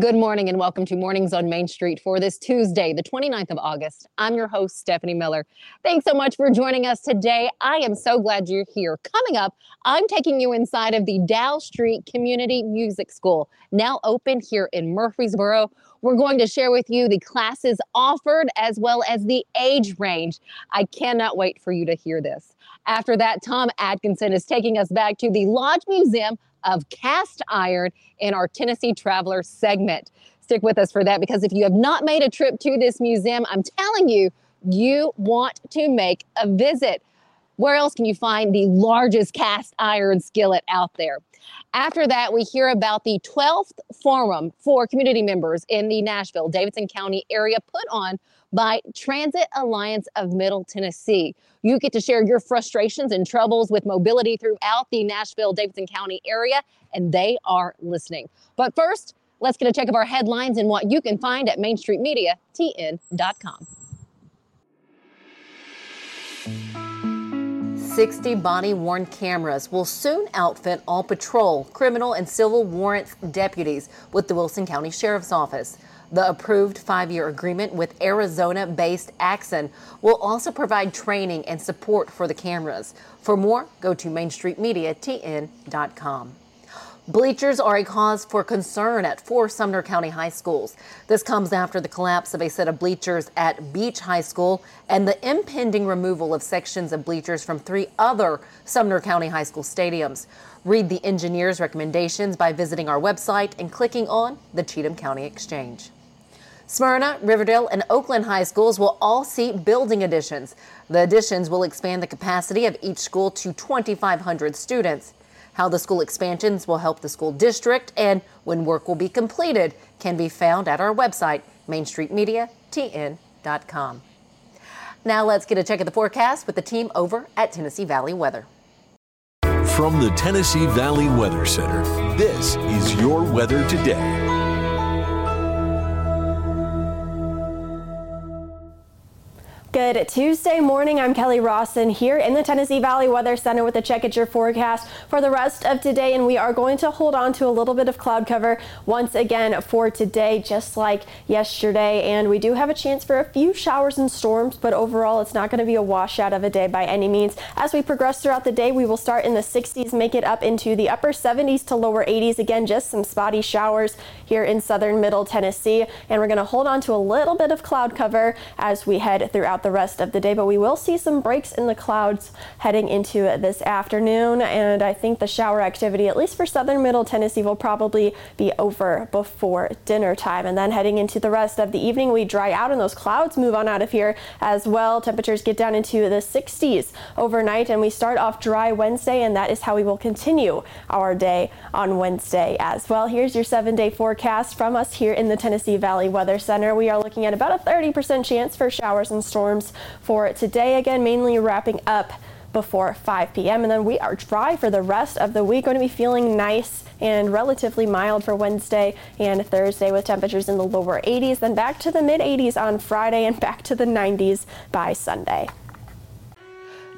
Good morning and welcome to Mornings on Main Street for this Tuesday, the 29th of August. I'm your host, Stephanie Miller. Thanks so much for joining us today. I am so glad you're here. Coming up, I'm taking you inside of the Dow Street Community Music School, now open here in Murfreesboro. We're going to share with you the classes offered as well as the age range. I cannot wait for you to hear this. After that, Tom Adkinson is taking us back to the Lodge Museum of cast iron in our Tennessee Traveler segment. Stick with us for that because if you have not made a trip to this museum, I'm telling you, you want to make a visit. Where else can you find the largest cast iron skillet out there? After that, we hear about the 12th forum for community members in the Nashville, Davidson County area put on by Transit Alliance of Middle Tennessee. You get to share your frustrations and troubles with mobility throughout the Nashville, Davidson County area, and they are listening. But first, let's get a check of our headlines and what you can find at MainStreetMediaTN.com. 60 body worn cameras will soon outfit all patrol, criminal, and civil warrants deputies with the Wilson County Sheriff's Office. The approved five year agreement with Arizona based Axon will also provide training and support for the cameras. For more, go to MainStreetMediaTN.com. Bleachers are a cause for concern at four Sumner County high schools. This comes after the collapse of a set of bleachers at Beech High School and the impending removal of sections of bleachers from three other Sumner County high school stadiums. Read the engineer's recommendations by visiting our website and clicking on the Cheatham County Exchange. Smyrna, Riverdale, and Oakland high schools will all see building additions. The additions will expand the capacity of each school to 2,500 students. How the school expansions will help the school district and when work will be completed can be found at our website, mainstreetmediatn.com. Now let's get a check of the forecast with the team over at Tennessee Valley Weather. From the Tennessee Valley Weather Center, this is your weather today. Good Tuesday morning. I'm Kelly Rawson here in the Tennessee Valley Weather Center with a check at your forecast for the rest of today. And we are going to hold on to a little bit of cloud cover once again for today, just like yesterday. And we do have a chance for a few showers and storms, but overall, it's not going to be a washout of a day by any means. As we progress throughout the day, we will start in the 60s, make it up into the upper 70s to lower 80s. Again, just some spotty showers here in southern middle Tennessee. And we're going to hold on to a little bit of cloud cover as we head throughout the rest of the day, but we will see some breaks in the clouds heading into this afternoon. And I think the shower activity, at least for southern middle Tennessee, will probably be over before dinner time. And then heading into the rest of the evening, we dry out and those clouds move on out of here as well. Temperatures get down into the 60s overnight, and we start off dry Wednesday, and that is how we will continue our day on Wednesday as well. Here's your seven day forecast from us here in the Tennessee Valley Weather Center. We are looking at about a 30% chance for showers and storms storms for today. Again, mainly wrapping up before 5 p.m. And then we are dry for the rest of the week. Going to be feeling nice and relatively mild for Wednesday and Thursday with temperatures in the lower 80s. Then back to the mid 80s on Friday and back to the 90s by Sunday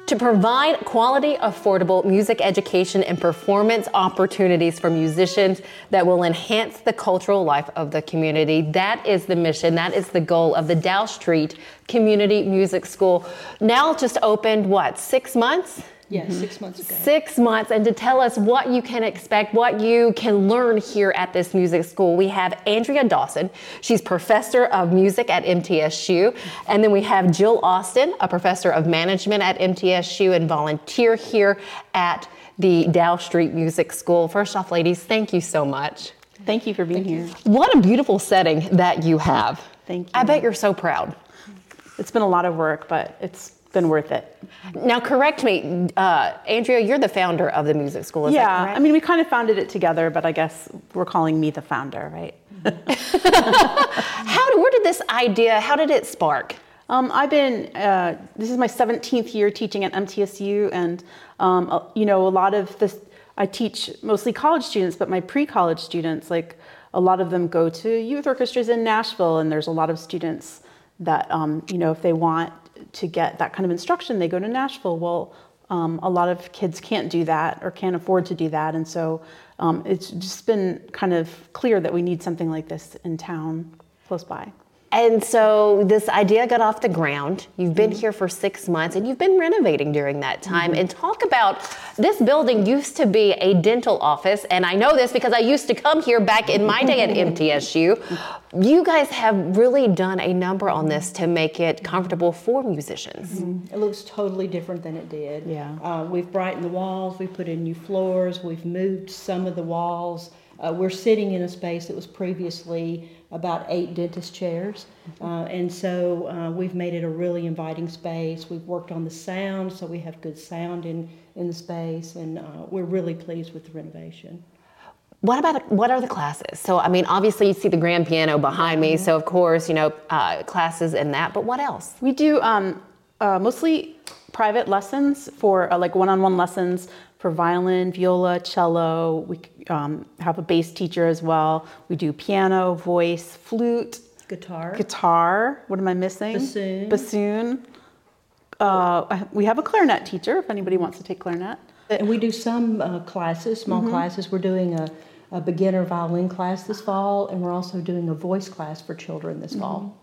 to provide quality, affordable music education and performance opportunities for musicians that will enhance the cultural life of the community. That is the mission, that is the goal of the Dow Street Community Music School. Now just opened, what, six months? Yes, mm-hmm. six months ago. Six months, and to tell us what you can expect, what you can learn here at this music school, we have Andrea Dawson. She's professor of music at MTSU. And then we have Jill Austin, a professor of management at MTSU and volunteer here at the Dow Street Music School. First off, ladies, thank you so much. Thank you for being thank here. You. What a beautiful setting that you have. Thank you. I bet you're so proud. It's been a lot of work, but it's been worth it. Now, correct me, uh, Andrea, you're the founder of the music school, yeah, I mean, we kind of founded it together, but I guess we're calling me the founder, right? how, where did this idea, how did it spark? Um, I've been, uh, this is my 17th year teaching at MTSU, and, um, uh, you know, a lot of this, I teach mostly college students, but my pre college students, like, a lot of them go to youth orchestras in Nashville, and there's a lot of students that, um, you know, if they want to get that kind of instruction, they go to Nashville. Well, um, a lot of kids can't do that or can't afford to do that. And so um, it's just been kind of clear that we need something like this in town close by. And so this idea got off the ground. You've been here for six months and you've been renovating during that time. And talk about this building used to be a dental office. And I know this because I used to come here back in my day at MTSU. You guys have really done a number on this to make it comfortable for musicians. It looks totally different than it did. Yeah. Uh, we've brightened the walls, we've put in new floors, we've moved some of the walls. Uh, we're sitting in a space that was previously about eight dentist chairs. Uh, and so uh, we've made it a really inviting space. We've worked on the sound, so we have good sound in, in the space, and uh, we're really pleased with the renovation. What about what are the classes? So I mean, obviously you see the grand piano behind me. So of course, you know, uh, classes in that. But what else? We do um, uh, mostly private lessons for uh, like one-on-one lessons for violin, viola, cello. We um, have a bass teacher as well. We do piano, voice, flute, Guitar. guitar. What am I missing? Bassoon. Bassoon. Uh, we have a clarinet teacher if anybody wants to take clarinet. And we do some uh, classes, small Mm-hmm. classes. We're doing a, a beginner violin class this fall, and we're also doing a voice class for children this fall.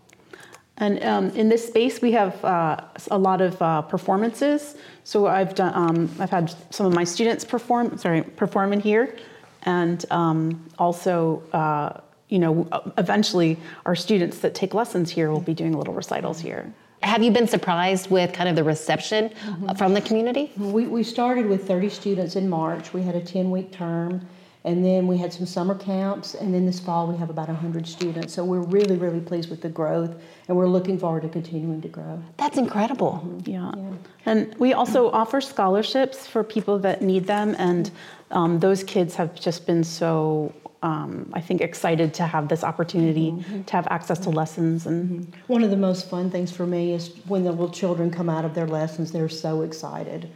And um, in this space, we have uh, a lot of uh, performances. So I've done, um, I've had some of my students perform, sorry, perform in here, and um, also, uh, you know, eventually our students that take lessons here will be doing little recitals here. Have you been surprised with kind of the reception from the community? We, we started with 30 students in March. We had a 10 week term, and then we had some summer camps, and then this fall we have about 100 students. So we're really, really pleased with the growth, and we're looking forward to continuing to grow. That's incredible. Yeah. And we also offer scholarships for people that need them, and um, those kids have just been so, um, I think, excited to have this opportunity to have access to lessons. And One of the most fun things for me is when the little children come out of their lessons, they're so excited.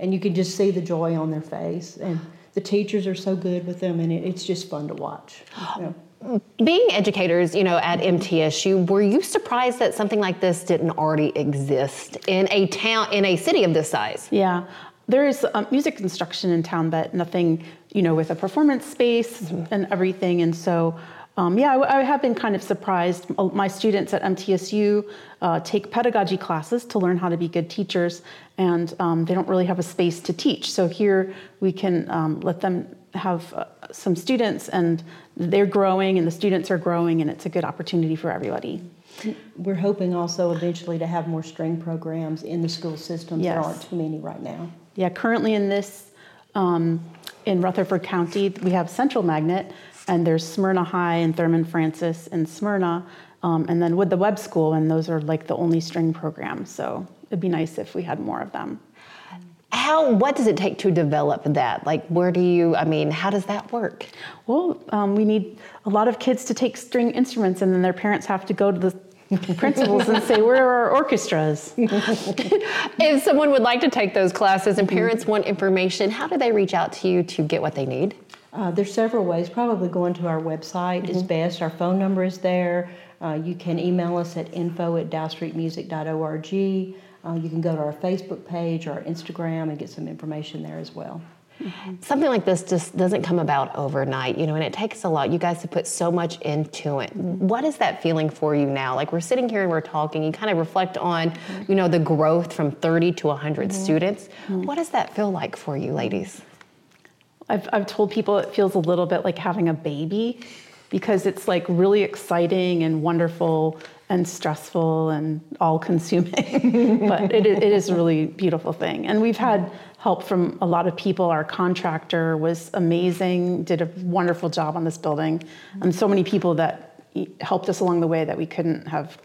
And you can just see the joy on their face. And the teachers are so good with them, and it, it's just fun to watch. you know. Being educators, you know, at MTSU, were you surprised that something like this didn't already exist in a town, in a city of this size? yeah, there is um, music instruction in town, but nothing, you know, with a performance space and everything. And so, um, yeah, I, I have been kind of surprised. Uh, My students at MTSU uh, take pedagogy classes to learn how to be good teachers, and um, they don't really have a space to teach. So here we can um, let them have uh, some students, and they're growing, and the students are growing, and it's a good opportunity for everybody. We're hoping also eventually to have more string programs in the school systems. There aren't too many right now. Yeah, currently in this, um, in Rutherford County, we have Central Magnet, and there's Smyrna High and Thurman Francis in Smyrna, um, and then with the Webb School, and those are like the only string programs. So it'd be nice if we had more of them. How, what does it take to develop that? Like, where do you, I mean, how does that work? Well, um, we need a lot of kids to take string instruments, and then their parents have to go to the principals and say, "Where are our orchestras?" If someone would like to take those classes and parents want information, how do they reach out to you to get what they need? Uh, there's several ways. Probably going to our website is best. Our phone number is there. Uh, you can email us at info at dowstreetmusic.org. Uh, you can go to our Facebook page or our Instagram and get some information there as well. Something like this just doesn't come about overnight, you know, and it takes a lot. You guys have put so much into it. What is that feeling for you now? Like we're sitting here and we're talking, you kind of reflect on, you know, the growth from 30 to 100 students. What does that feel like for you, ladies? I've, I've told people it feels a little bit like having a baby because it's like really exciting and wonderful and stressful and all consuming. but it, it is a really beautiful thing. And we've had help from a lot of people. Our contractor was amazing, did a wonderful job on this building, and so many people that helped us along the way that we couldn't have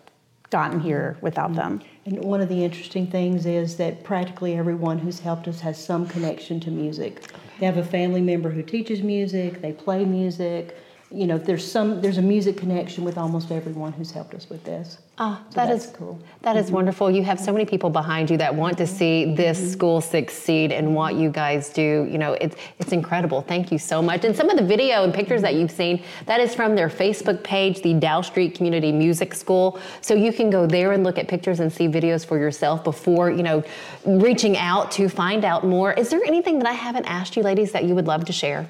gotten here without them. And one of the interesting things is that practically everyone who's helped us has some connection to music. They have a family member who teaches music, they play music. You know, there's some there's a music connection with almost everyone who's helped us with this. Ah, So that that's is cool. That is mm-hmm. wonderful. You have so many people behind you that want to mm-hmm. see this mm-hmm. school succeed and what you guys do. You know, it's it's incredible. Thank you so much. And some of the video and pictures that you've seen, that is from their Facebook page, the Dow Street Community Music School. So you can go there and look at pictures and see videos for yourself before, you know, reaching out to find out more. Is there anything that I haven't asked you ladies that you would love to share?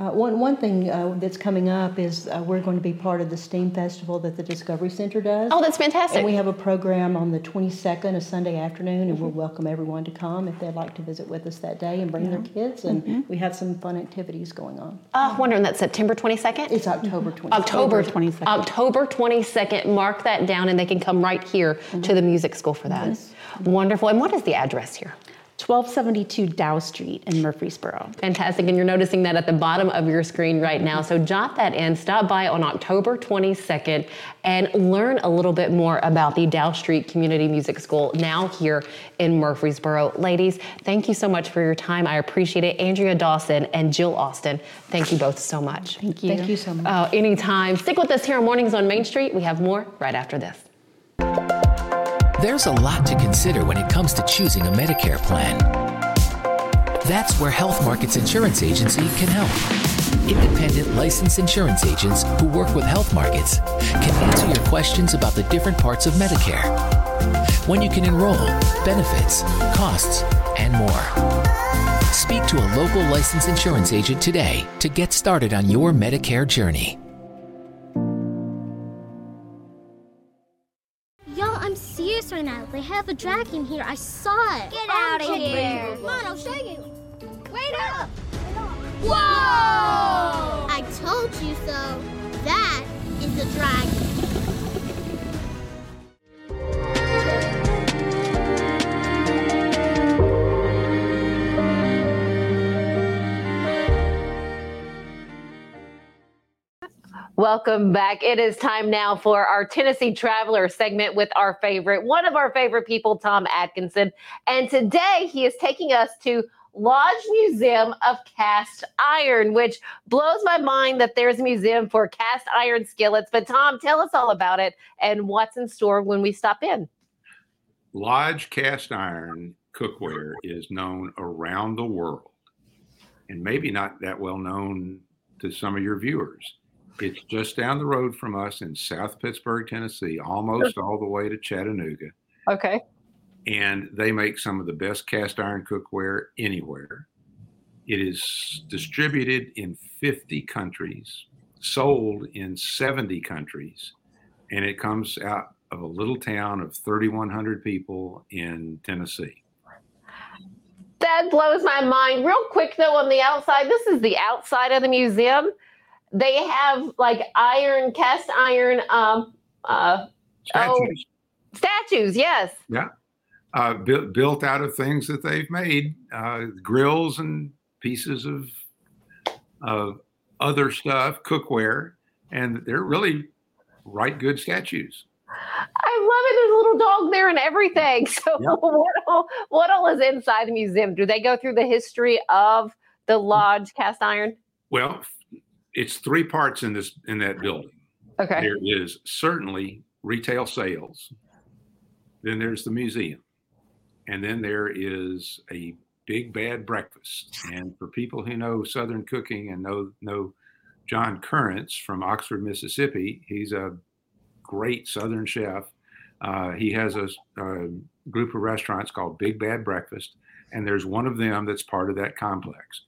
Uh, one, one thing uh, that's coming up is uh, we're going to be part of the STEAM Festival that the Discovery Center does. Oh, that's fantastic. And we have a program on the 22nd, a Sunday afternoon, and we'll welcome everyone to come if they'd like to visit with us that day and bring their kids. And we have some fun activities going on. Uh, wondering that's September 22nd? It's October 22nd. October 22nd. October 22nd. Mark that down and they can come right here to the music school for that. Wonderful. And what is the address here? 1272 Dow Street in Murfreesboro. Fantastic. And you're noticing that at the bottom of your screen right now. So jot that in. Stop by on October 22nd and learn a little bit more about the Dow Street Community Music School now here in Murfreesboro. Ladies, thank you so much for your time. I appreciate it. Andrea Dawson and Jill Austin, thank you both so much. Thank you. Thank you so much. Uh, anytime. Stick with us here on Mornings on Main Street. We have more right after this. There's a lot to consider when it comes to choosing a Medicare plan. That's where Health Markets Insurance Agency can help. Independent licensed insurance agents who work with Health Markets can answer your questions about the different parts of Medicare, when you can enroll, benefits, costs, and more. Speak to a local licensed insurance agent today to get started on your Medicare journey. Serious right now. They have a dragon here. I saw it. Get out of here. Come on, I'll show you. Wait up. Whoa! I told you so. That is a dragon. Welcome back. It is time now for our Tennessee Traveler segment with our favorite, one of our favorite people, Tom Adkinson. And today he is taking us to Lodge Museum of Cast Iron, which blows my mind that there's a museum for cast iron skillets. But Tom, tell us all about it and what's in store when we stop in. Lodge cast iron cookware is known around the world and maybe not that well known to some of your viewers. It's just down the road from us in South Pittsburg, Tennessee, almost all the way to Chattanooga. Okay. And they make some of the best cast iron cookware anywhere. It is distributed in 50 countries, sold in 70 countries, and it comes out of a little town of 3,100 people in Tennessee. That blows my mind. Real quick though, on the outside, this is the outside of the museum. They have like iron, cast iron, um, uh, Oh. Statues, statues. Yes. yeah, uh, bu- built out of things that they've made, uh, grills and pieces of of other stuff, cookware, and they're really right good statues. I love it. There's a little dog there and everything. So Yep. what all what all is inside the museum? Do they go through the history of the lodge cast iron? Well, it's three parts in this in that building. Okay. There is certainly retail sales. Then there's the museum. And then there is a big bad breakfast. And for people who know Southern cooking and know know John Currence from Oxford, Mississippi, he's a great Southern chef. Uh, he has a, a group of restaurants called Big Bad Breakfast, and there's one of them that's part of that complex.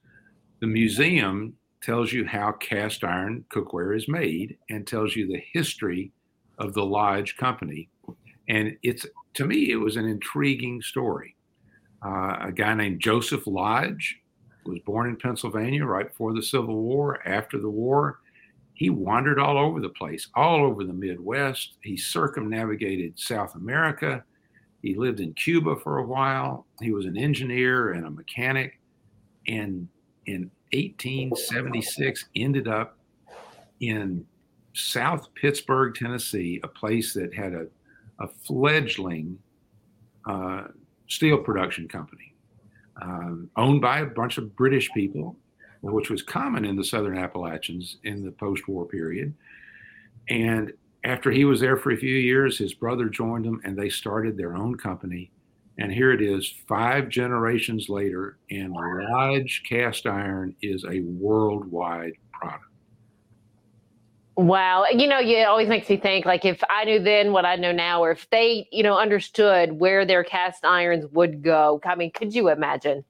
The museum tells you how cast iron cookware is made and tells you the history of the Lodge company. And it's to me, it was an intriguing story. Uh, a guy named Joseph Lodge was born in Pennsylvania right before the Civil War. After the war, he wandered all over the place, all over the Midwest. He circumnavigated South America. He lived in Cuba for a while. He was an engineer and a mechanic. And in 1876, ended up in South Pittsburg, Tennessee, a place that had a, a fledgling uh, steel production company um, owned by a bunch of British people, which was common in the Southern Appalachians in the post war period. And after he was there for a few years, his brother joined them and they started their own company. And here it is, five generations later, and Lodge Cast Iron is a worldwide product. Wow. You know, it always makes me think like if I knew then what I know now, or if they, you know, understood where their cast irons would go. I mean, could you imagine?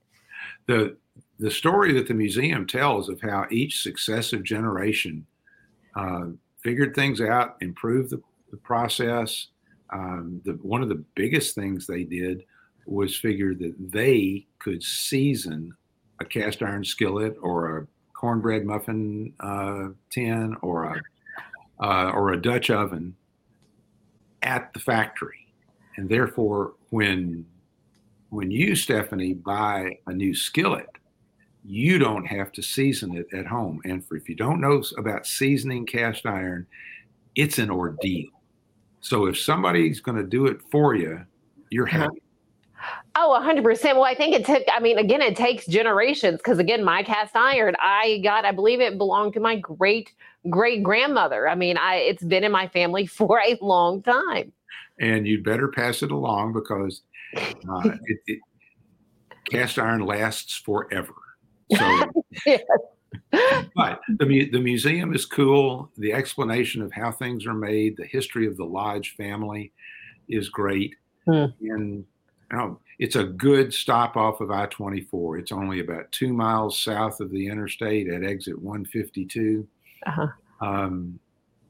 the the story that the museum tells of how each successive generation uh, figured things out, improved the, the process. Um, the, one of the biggest things they did was figure that they could season a cast iron skillet or a cornbread muffin uh, tin or a uh, or a Dutch oven at the factory, and therefore when when you Stephanie buy a new skillet, you don't have to season it at home. And for, if you don't know about seasoning cast iron, it's an ordeal. So if somebody's going to do it for you, you're happy. Oh, 100%. Well, I think it took, I mean, again, it takes generations because, again, my cast iron, I got, I believe it belonged to my great great grandmother. I mean, I it's been in my family for a long time. And you'd better pass it along because uh, it, it, cast iron lasts forever. So, yes. but the, the museum is cool. The explanation of how things are made, the history of the Lodge family is great. Hmm. And you know, it's a good stop off of I 24. It's only about two miles south of the interstate at exit 152. Uh-huh. Um,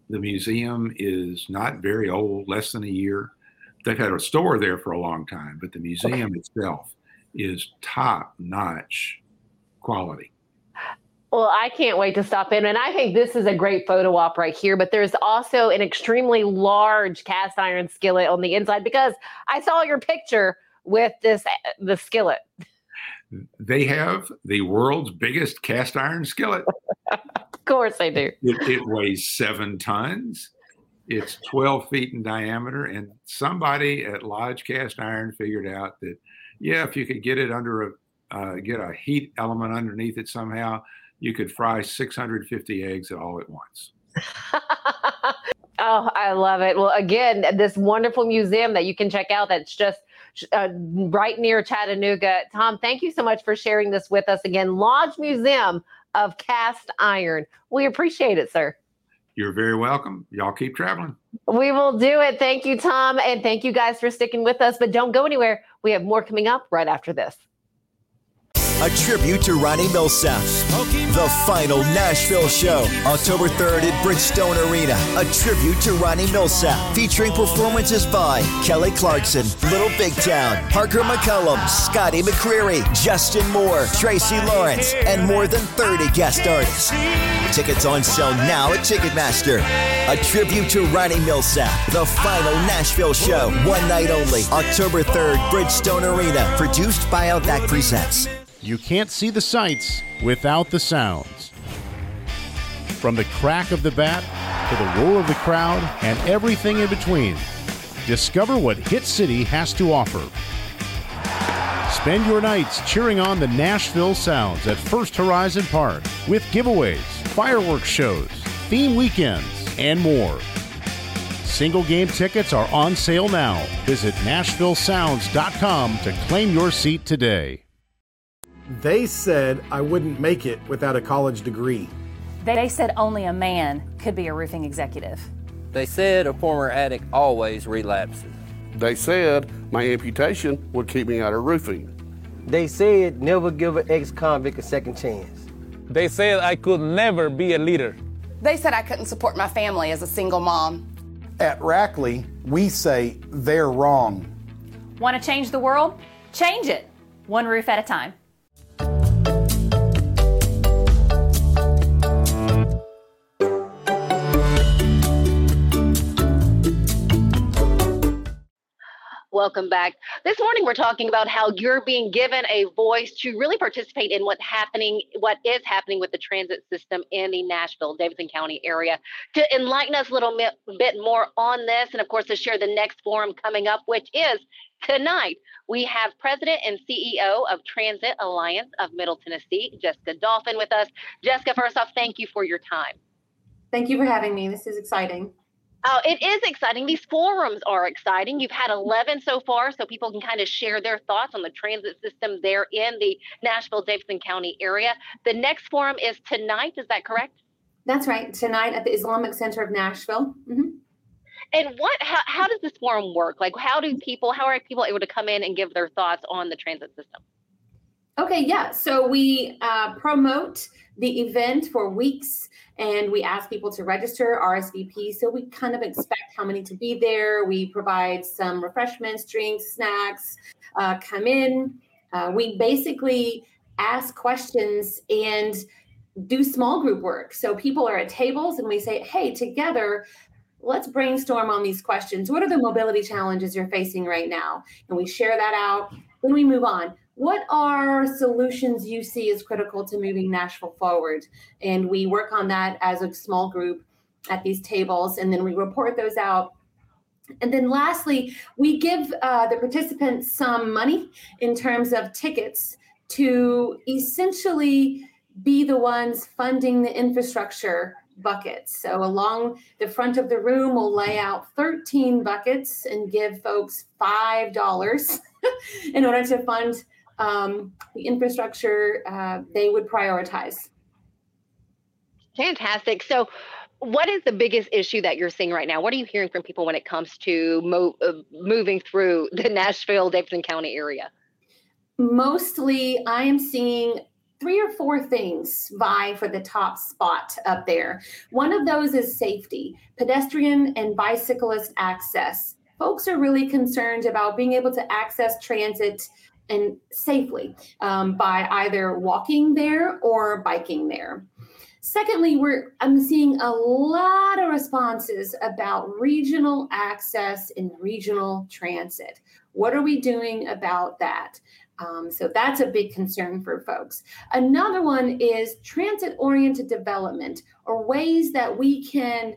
the museum is not very old, less than a year. They've had a store there for a long time, but the museum okay. itself is top notch quality. Well, I can't wait to stop in. And I think this is a great photo op right here. But there's also an extremely large cast iron skillet on the inside because I saw your picture with this the skillet. They have the world's biggest cast iron skillet. of course they do. It, it weighs seven tons. It's 12 feet in diameter. And somebody at Lodge Cast Iron figured out that, yeah, if you could get it under a uh, get a heat element underneath it somehow, you could fry 650 eggs all at once. oh, I love it. Well, again, this wonderful museum that you can check out that's just uh, right near Chattanooga. Tom, thank you so much for sharing this with us again. Lodge Museum of Cast Iron. We appreciate it, sir. You're very welcome. Y'all keep traveling. We will do it. Thank you, Tom. And thank you guys for sticking with us. But don't go anywhere. We have more coming up right after this a tribute to Ronnie Milsap. The final Nashville show, October 3rd at Bridgestone Arena. A tribute to Ronnie Milsap, featuring performances by Kelly Clarkson, Little Big Town, Parker McCollum, Scotty McCreery, Justin Moore, Tracy Lawrence, and more than 30 guest artists. Tickets on sale now at Ticketmaster. A tribute to Ronnie Milsap, the final Nashville show, one night only, October 3rd, Bridgestone Arena, produced by Outback Presents. You can't see the sights without the sounds. From the crack of the bat to the roar of the crowd and everything in between, discover what Hit City has to offer. Spend your nights cheering on the Nashville Sounds at First Horizon Park with giveaways, fireworks shows, theme weekends, and more. Single game tickets are on sale now. Visit NashvilleSounds.com to claim your seat today. They said I wouldn't make it without a college degree. They said only a man could be a roofing executive. They said a former addict always relapses. They said my amputation would keep me out of roofing. They said never give an ex convict a second chance. They said I could never be a leader. They said I couldn't support my family as a single mom. At Rackley, we say they're wrong. Want to change the world? Change it, one roof at a time. Welcome back. This morning we're talking about how you're being given a voice to really participate in what's happening, what is happening with the transit system in the Nashville, Davidson County area. To enlighten us a little bit, more on this, and of course to share the next forum coming up, which is tonight. We have President and CEO of Transit Alliance of Middle Tennessee, Jessica Dauphin, with us. Jessica, first off, thank you for your time. Thank you for having me. This is exciting. Oh, it is exciting. These forums are exciting. You've had 11 so far, so people can kind of share their thoughts on the transit system there in the Nashville Davidson County area. The next forum is tonight. Is that correct? That's right. Tonight at the Islamic Center of Nashville. Mm-hmm. And what? How, how does this forum work? Like, how do people? How are people able to come in and give their thoughts on the transit system? Okay, yeah. So we uh, promote the event for weeks and we ask people to register RSVP. So we kind of expect how many to be there. We provide some refreshments, drinks, snacks, uh, come in. Uh, we basically ask questions and do small group work. So people are at tables and we say, hey, together, let's brainstorm on these questions. What are the mobility challenges you're facing right now? And we share that out. Then we move on. What are solutions you see as critical to moving Nashville forward? And we work on that as a small group at these tables, and then we report those out and then lastly, we give uh, the participants some money in terms of tickets to essentially be the ones funding the infrastructure buckets. So along the front of the room, we'll lay out 13 buckets and give folks $5 in order to fund um, the infrastructure uh, they would prioritize. Fantastic. So, what is the biggest issue that you're seeing right now? What are you hearing from people when it comes to mo- uh, moving through the Nashville, Davidson County area? Mostly, I am seeing three or four things vie for the top spot up there. One of those is safety, pedestrian and bicyclist access. Folks are really concerned about being able to access transit and safely um, by either walking there or biking there. Secondly, we're I'm seeing a lot of responses about regional access and regional transit. What are we doing about that? Um, so that's a big concern for folks. Another one is transit oriented development or ways that we can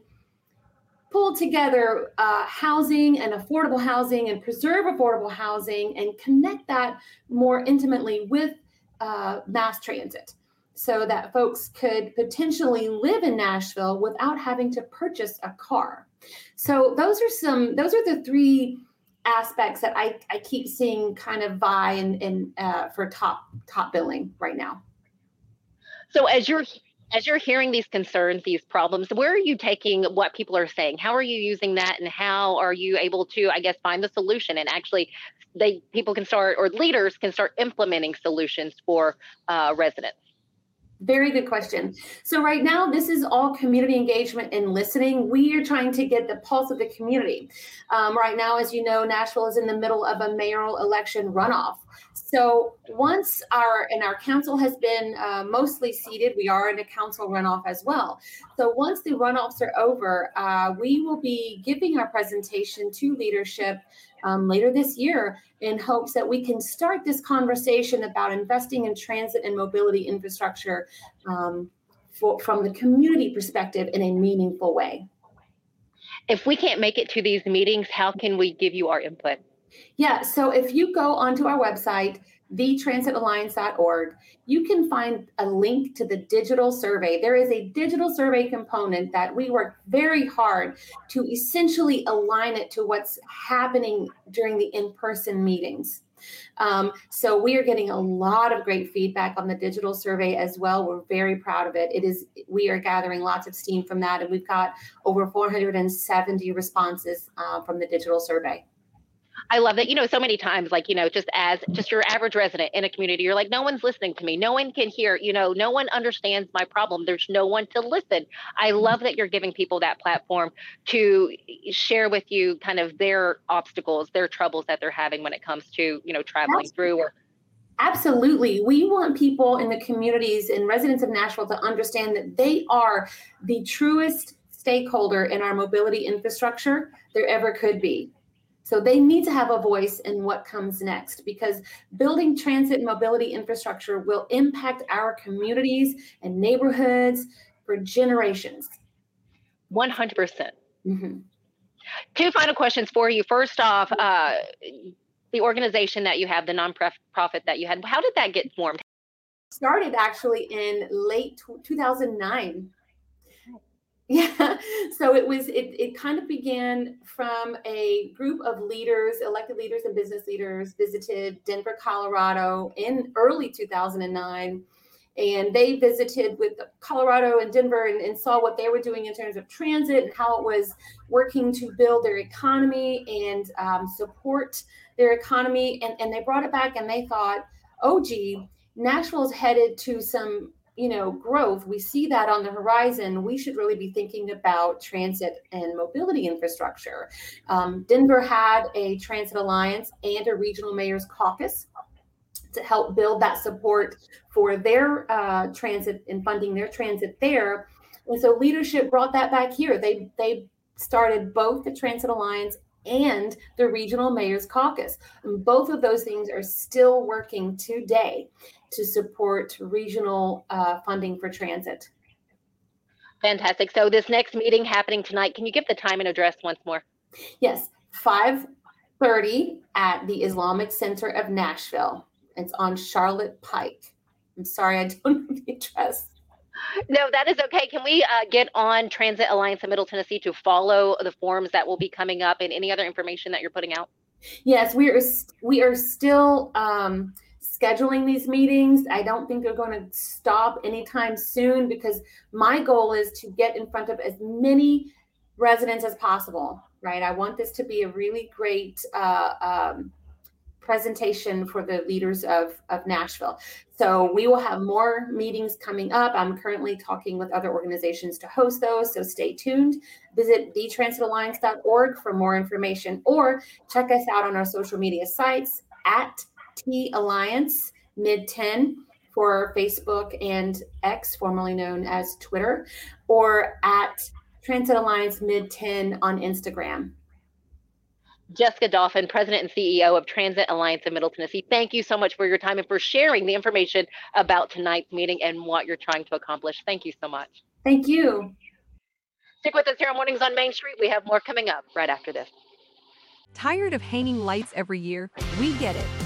pull together uh, housing and affordable housing and preserve affordable housing and connect that more intimately with uh, mass transit so that folks could potentially live in Nashville without having to purchase a car. So those are some those are the three aspects that I, I keep seeing kind of vie in, in, uh, for top top billing right now. So as you're as you're hearing these concerns, these problems, where are you taking what people are saying? How are you using that, and how are you able to, I guess, find the solution and actually, they people can start or leaders can start implementing solutions for uh, residents. Very good question. So, right now, this is all community engagement and listening. We are trying to get the pulse of the community. Um, right now, as you know, Nashville is in the middle of a mayoral election runoff. So, once our and our council has been uh, mostly seated, we are in a council runoff as well. So, once the runoffs are over, uh, we will be giving our presentation to leadership um, later this year in hopes that we can start this conversation about investing in transit and mobility infrastructure um, for, from the community perspective in a meaningful way. If we can't make it to these meetings, how can we give you our input? Yeah, so if you go onto our website, thetransitalliance.org, you can find a link to the digital survey. There is a digital survey component that we work very hard to essentially align it to what's happening during the in person meetings. Um, so we are getting a lot of great feedback on the digital survey as well. We're very proud of it. It is we are gathering lots of steam from that, and we've got over 470 responses uh, from the digital survey. I love that. You know, so many times, like, you know, just as just your average resident in a community, you're like, no one's listening to me. No one can hear, you know, no one understands my problem. There's no one to listen. I mm-hmm. love that you're giving people that platform to share with you kind of their obstacles, their troubles that they're having when it comes to, you know, traveling through or Absolutely. We want people in the communities and residents of Nashville to understand that they are the truest stakeholder in our mobility infrastructure there ever could be. So they need to have a voice in what comes next because building transit and mobility infrastructure will impact our communities and neighborhoods for generations. 100%. percent mm-hmm. Two final questions for you. First off, uh, the organization that you have, the nonprofit that you had, how did that get formed? Started actually in late 2009 yeah. So it was, it, it kind of began from a group of leaders, elected leaders and business leaders visited Denver, Colorado in early 2009. And they visited with Colorado and Denver and, and saw what they were doing in terms of transit and how it was working to build their economy and um, support their economy. And, and they brought it back and they thought, oh, gee, Nashville's headed to some you know growth we see that on the horizon we should really be thinking about transit and mobility infrastructure. Um, denver had a transit alliance and a regional mayors caucus to help build that support for their uh, transit and funding their transit there. And so leadership brought that back here. They they started both the transit alliance and the regional mayors caucus. And both of those things are still working today to support regional uh, funding for transit. Fantastic. So this next meeting happening tonight, can you give the time and address once more? Yes, 5:30 at the Islamic Center of Nashville. It's on Charlotte Pike. I'm sorry, I don't know the address. No, that is okay. Can we uh, get on Transit Alliance of Middle Tennessee to follow the forms that will be coming up and any other information that you're putting out? Yes, we are. We are still. Um, scheduling these meetings. I don't think they're going to stop anytime soon because my goal is to get in front of as many residents as possible, right? I want this to be a really great uh, um, presentation for the leaders of, of Nashville. So we will have more meetings coming up. I'm currently talking with other organizations to host those, so stay tuned. Visit thetransitalliance.org for more information or check us out on our social media sites at T Alliance Mid 10 for Facebook and X, formerly known as Twitter, or at Transit Alliance Mid 10 on Instagram. Jessica Dauphin, President and CEO of Transit Alliance in Middle Tennessee. Thank you so much for your time and for sharing the information about tonight's meeting and what you're trying to accomplish. Thank you so much. Thank you. Stick with us here on Mornings on Main Street. We have more coming up right after this. Tired of hanging lights every year? We get it.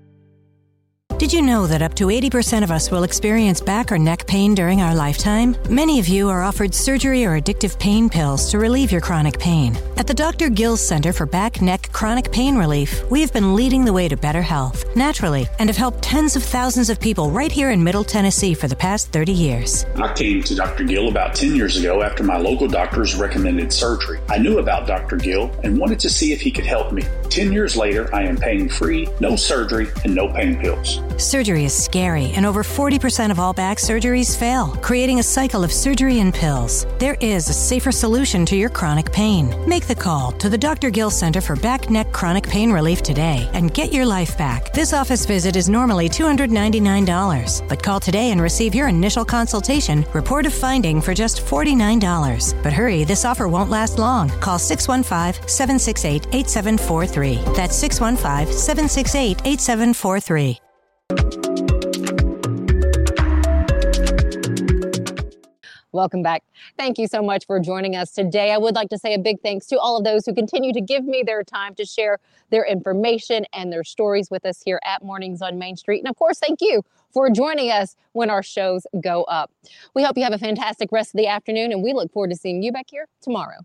Did you know that up to 80% of us will experience back or neck pain during our lifetime? Many of you are offered surgery or addictive pain pills to relieve your chronic pain. At the Dr. Gill Center for Back Neck Chronic Pain Relief, we have been leading the way to better health, naturally, and have helped tens of thousands of people right here in Middle Tennessee for the past 30 years. I came to Dr. Gill about 10 years ago after my local doctors recommended surgery. I knew about Dr. Gill and wanted to see if he could help me. 10 years later, I am pain free, no surgery, and no pain pills. Surgery is scary, and over 40% of all back surgeries fail, creating a cycle of surgery and pills. There is a safer solution to your chronic pain. Make the call to the Dr. Gill Center for Back Neck Chronic Pain Relief today and get your life back. This office visit is normally $299, but call today and receive your initial consultation, report of finding for just $49. But hurry, this offer won't last long. Call 615 768 8743. That's 615 768 8743. Welcome back. Thank you so much for joining us today. I would like to say a big thanks to all of those who continue to give me their time to share their information and their stories with us here at Mornings on Main Street. And of course, thank you for joining us when our shows go up. We hope you have a fantastic rest of the afternoon, and we look forward to seeing you back here tomorrow.